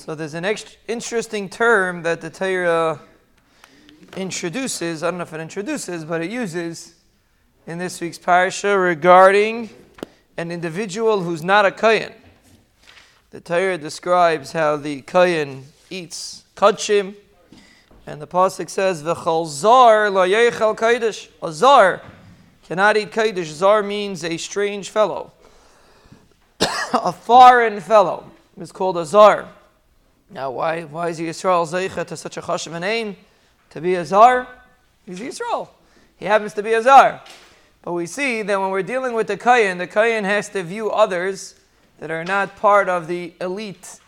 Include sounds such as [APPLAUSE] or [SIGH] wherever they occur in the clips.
So there's an interesting term that the Torah introduces. I don't know if it introduces, but it uses in this week's parsha regarding an individual who's not a kohen. The Torah describes how the kohen eats kachim, and the pasuk says, "V'chol zar lo yechal kodesh." A zar cannot eat kodesh. Zar means a strange fellow, [COUGHS] a foreign fellow. It's called a zar. Now, why, why is Yisrael Zeicha to such a chashav name? To be a zar? He's Yisrael. He happens to be a zar. But we see that when we're dealing with the Kayan, the Kayan has to view others that are not part of the elite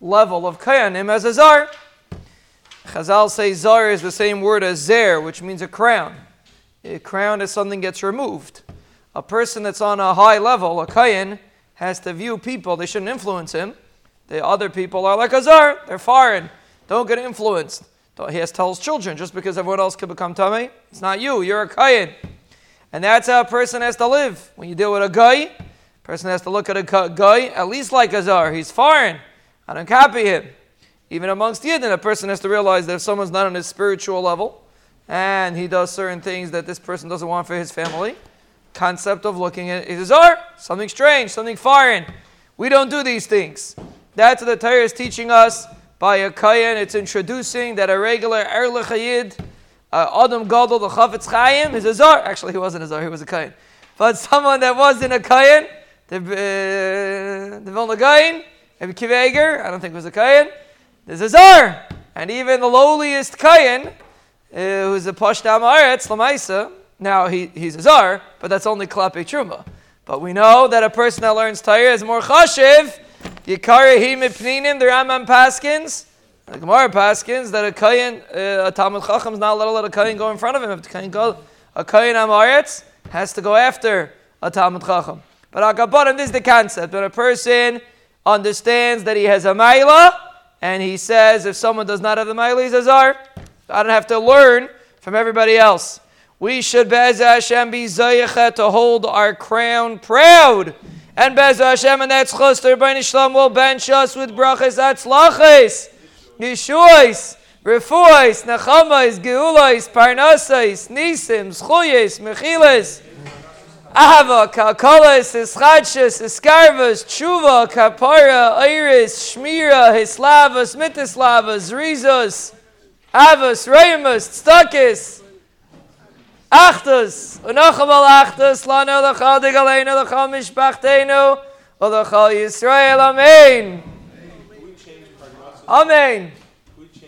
level of Kayanim as a zar. Chazal say zar is the same word as zer, which means a crown. A crown is something gets removed. A person that's on a high level, a Kayan, has to view people, they shouldn't influence him the other people are like Azar, they're foreign. Don't get influenced. He has to tell his children, just because everyone else can become Tameh, it's not you, you're a Kayan. And that's how a person has to live. When you deal with a guy, a person has to look at a guy, at least like Azar. He's foreign. I don't copy him. Even amongst Yidden, a person has to realize that if someone's not on his spiritual level, and he does certain things that this person doesn't want for his family, concept of looking at Azar, something strange, something foreign. We don't do these things. That's what the Torah is teaching us by a kayan. It's introducing that a regular Erlich Hayid, uh, Adam Gadol, the Chafetz Chaim, is a Zar. Actually, he wasn't a Zar, he was a kayan. But someone that wasn't a kayan, the, uh, the Vilna Gaon, maybe Kiveger, I don't think was a kayan, there's a Zar. And even the lowliest kayan, uh, who's a Pashtam Aretz, Lamaisa, now he, he's a Zar, but that's only Klape Truma. But we know that a person that learns Torah is more chashiv Yikari he mipninim, the Rambam Paskins, the Gemara Paskins, that a Kayan, uh, a Talmud Chacham is not allowed to let a Kayan go in front of him. If the Kayan go, a Kayan Amaretz has to go after a Talmud Chacham. But Akabarim, this is the concept. When a person understands that he has a Maila, and he says, if someone does not have the Maila, he's a Zar. I don't have to learn from everybody else. We should, Bez Hashem, be Zayachet to hold our crown proud. And Bez Hashem, and that's chus, the Ribono Shel Olam will bench us with brachas atzlachis, yeshuais, refuais, nechamais, geulais, parnasais, nisim, schuyes, mechiles, ahava, kalkolas, ischadshas, iskarvas, tshuva, kapara, iris, shmira, hislavas, mitislavas, rizos, avas, reimus, stakis, Achtus, einmal Achtus, lana lachal dig aleinu lachal mishpachteinu, lachal Yisrael, Amen. Amen.